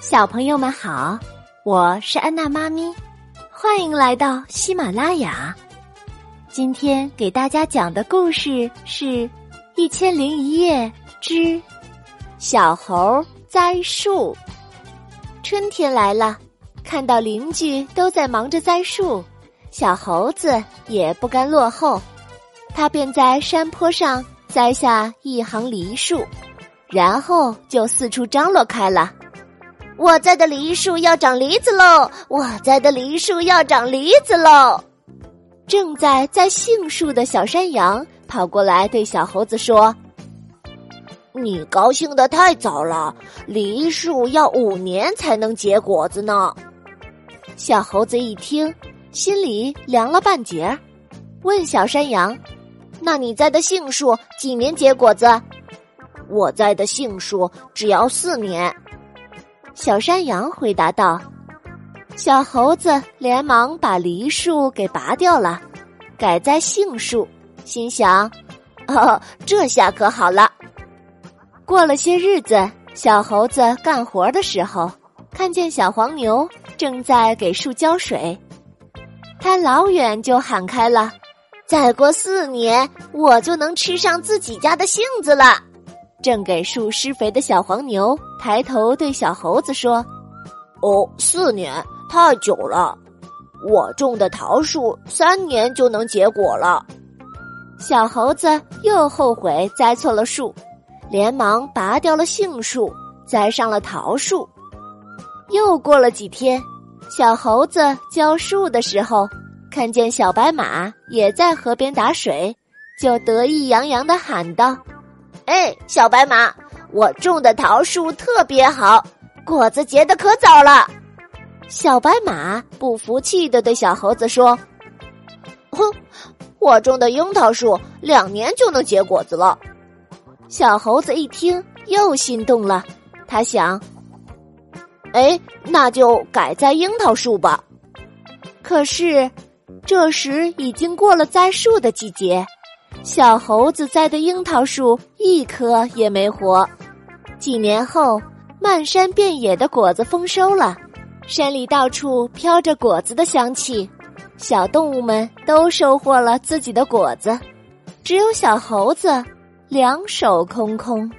小朋友们好，我是安娜妈咪，欢迎来到喜马拉雅。今天给大家讲的故事是《一千零一夜之小猴栽树》。春天来了，看到邻居都在忙着栽树，小猴子也不甘落后，他便在山坡上栽下一行梨树，然后就四处张罗开了。我栽的梨树要长梨子喽！我栽的梨树要长梨子喽！正在栽杏树的小山羊跑过来对小猴子说：“你高兴的太早了，梨树要五年才能结果子呢。”小猴子一听，心里凉了半截，问小山羊：“那你栽的杏树几年结果子？”“我栽的杏树只要四年。”小山羊回答道：“小猴子连忙把梨树给拔掉了，改栽杏树，心想：哦，这下可好了。”过了些日子，小猴子干活的时候，看见小黄牛正在给树浇水，他老远就喊开了：“再过四年，我就能吃上自己家的杏子了。”正给树施肥的小黄牛抬头对小猴子说：“哦，四年太久了，我种的桃树三年就能结果了。”小猴子又后悔栽错了树，连忙拔掉了杏树，栽上了桃树。又过了几天，小猴子浇树的时候，看见小白马也在河边打水，就得意洋洋的喊道。哎，小白马，我种的桃树特别好，果子结的可早了。小白马不服气的对小猴子说：“哼，我种的樱桃树两年就能结果子了。”小猴子一听又心动了，他想：“哎，那就改栽樱桃树吧。”可是，这时已经过了栽树的季节。小猴子栽的樱桃树一颗也没活。几年后，漫山遍野的果子丰收了，山里到处飘着果子的香气，小动物们都收获了自己的果子，只有小猴子两手空空。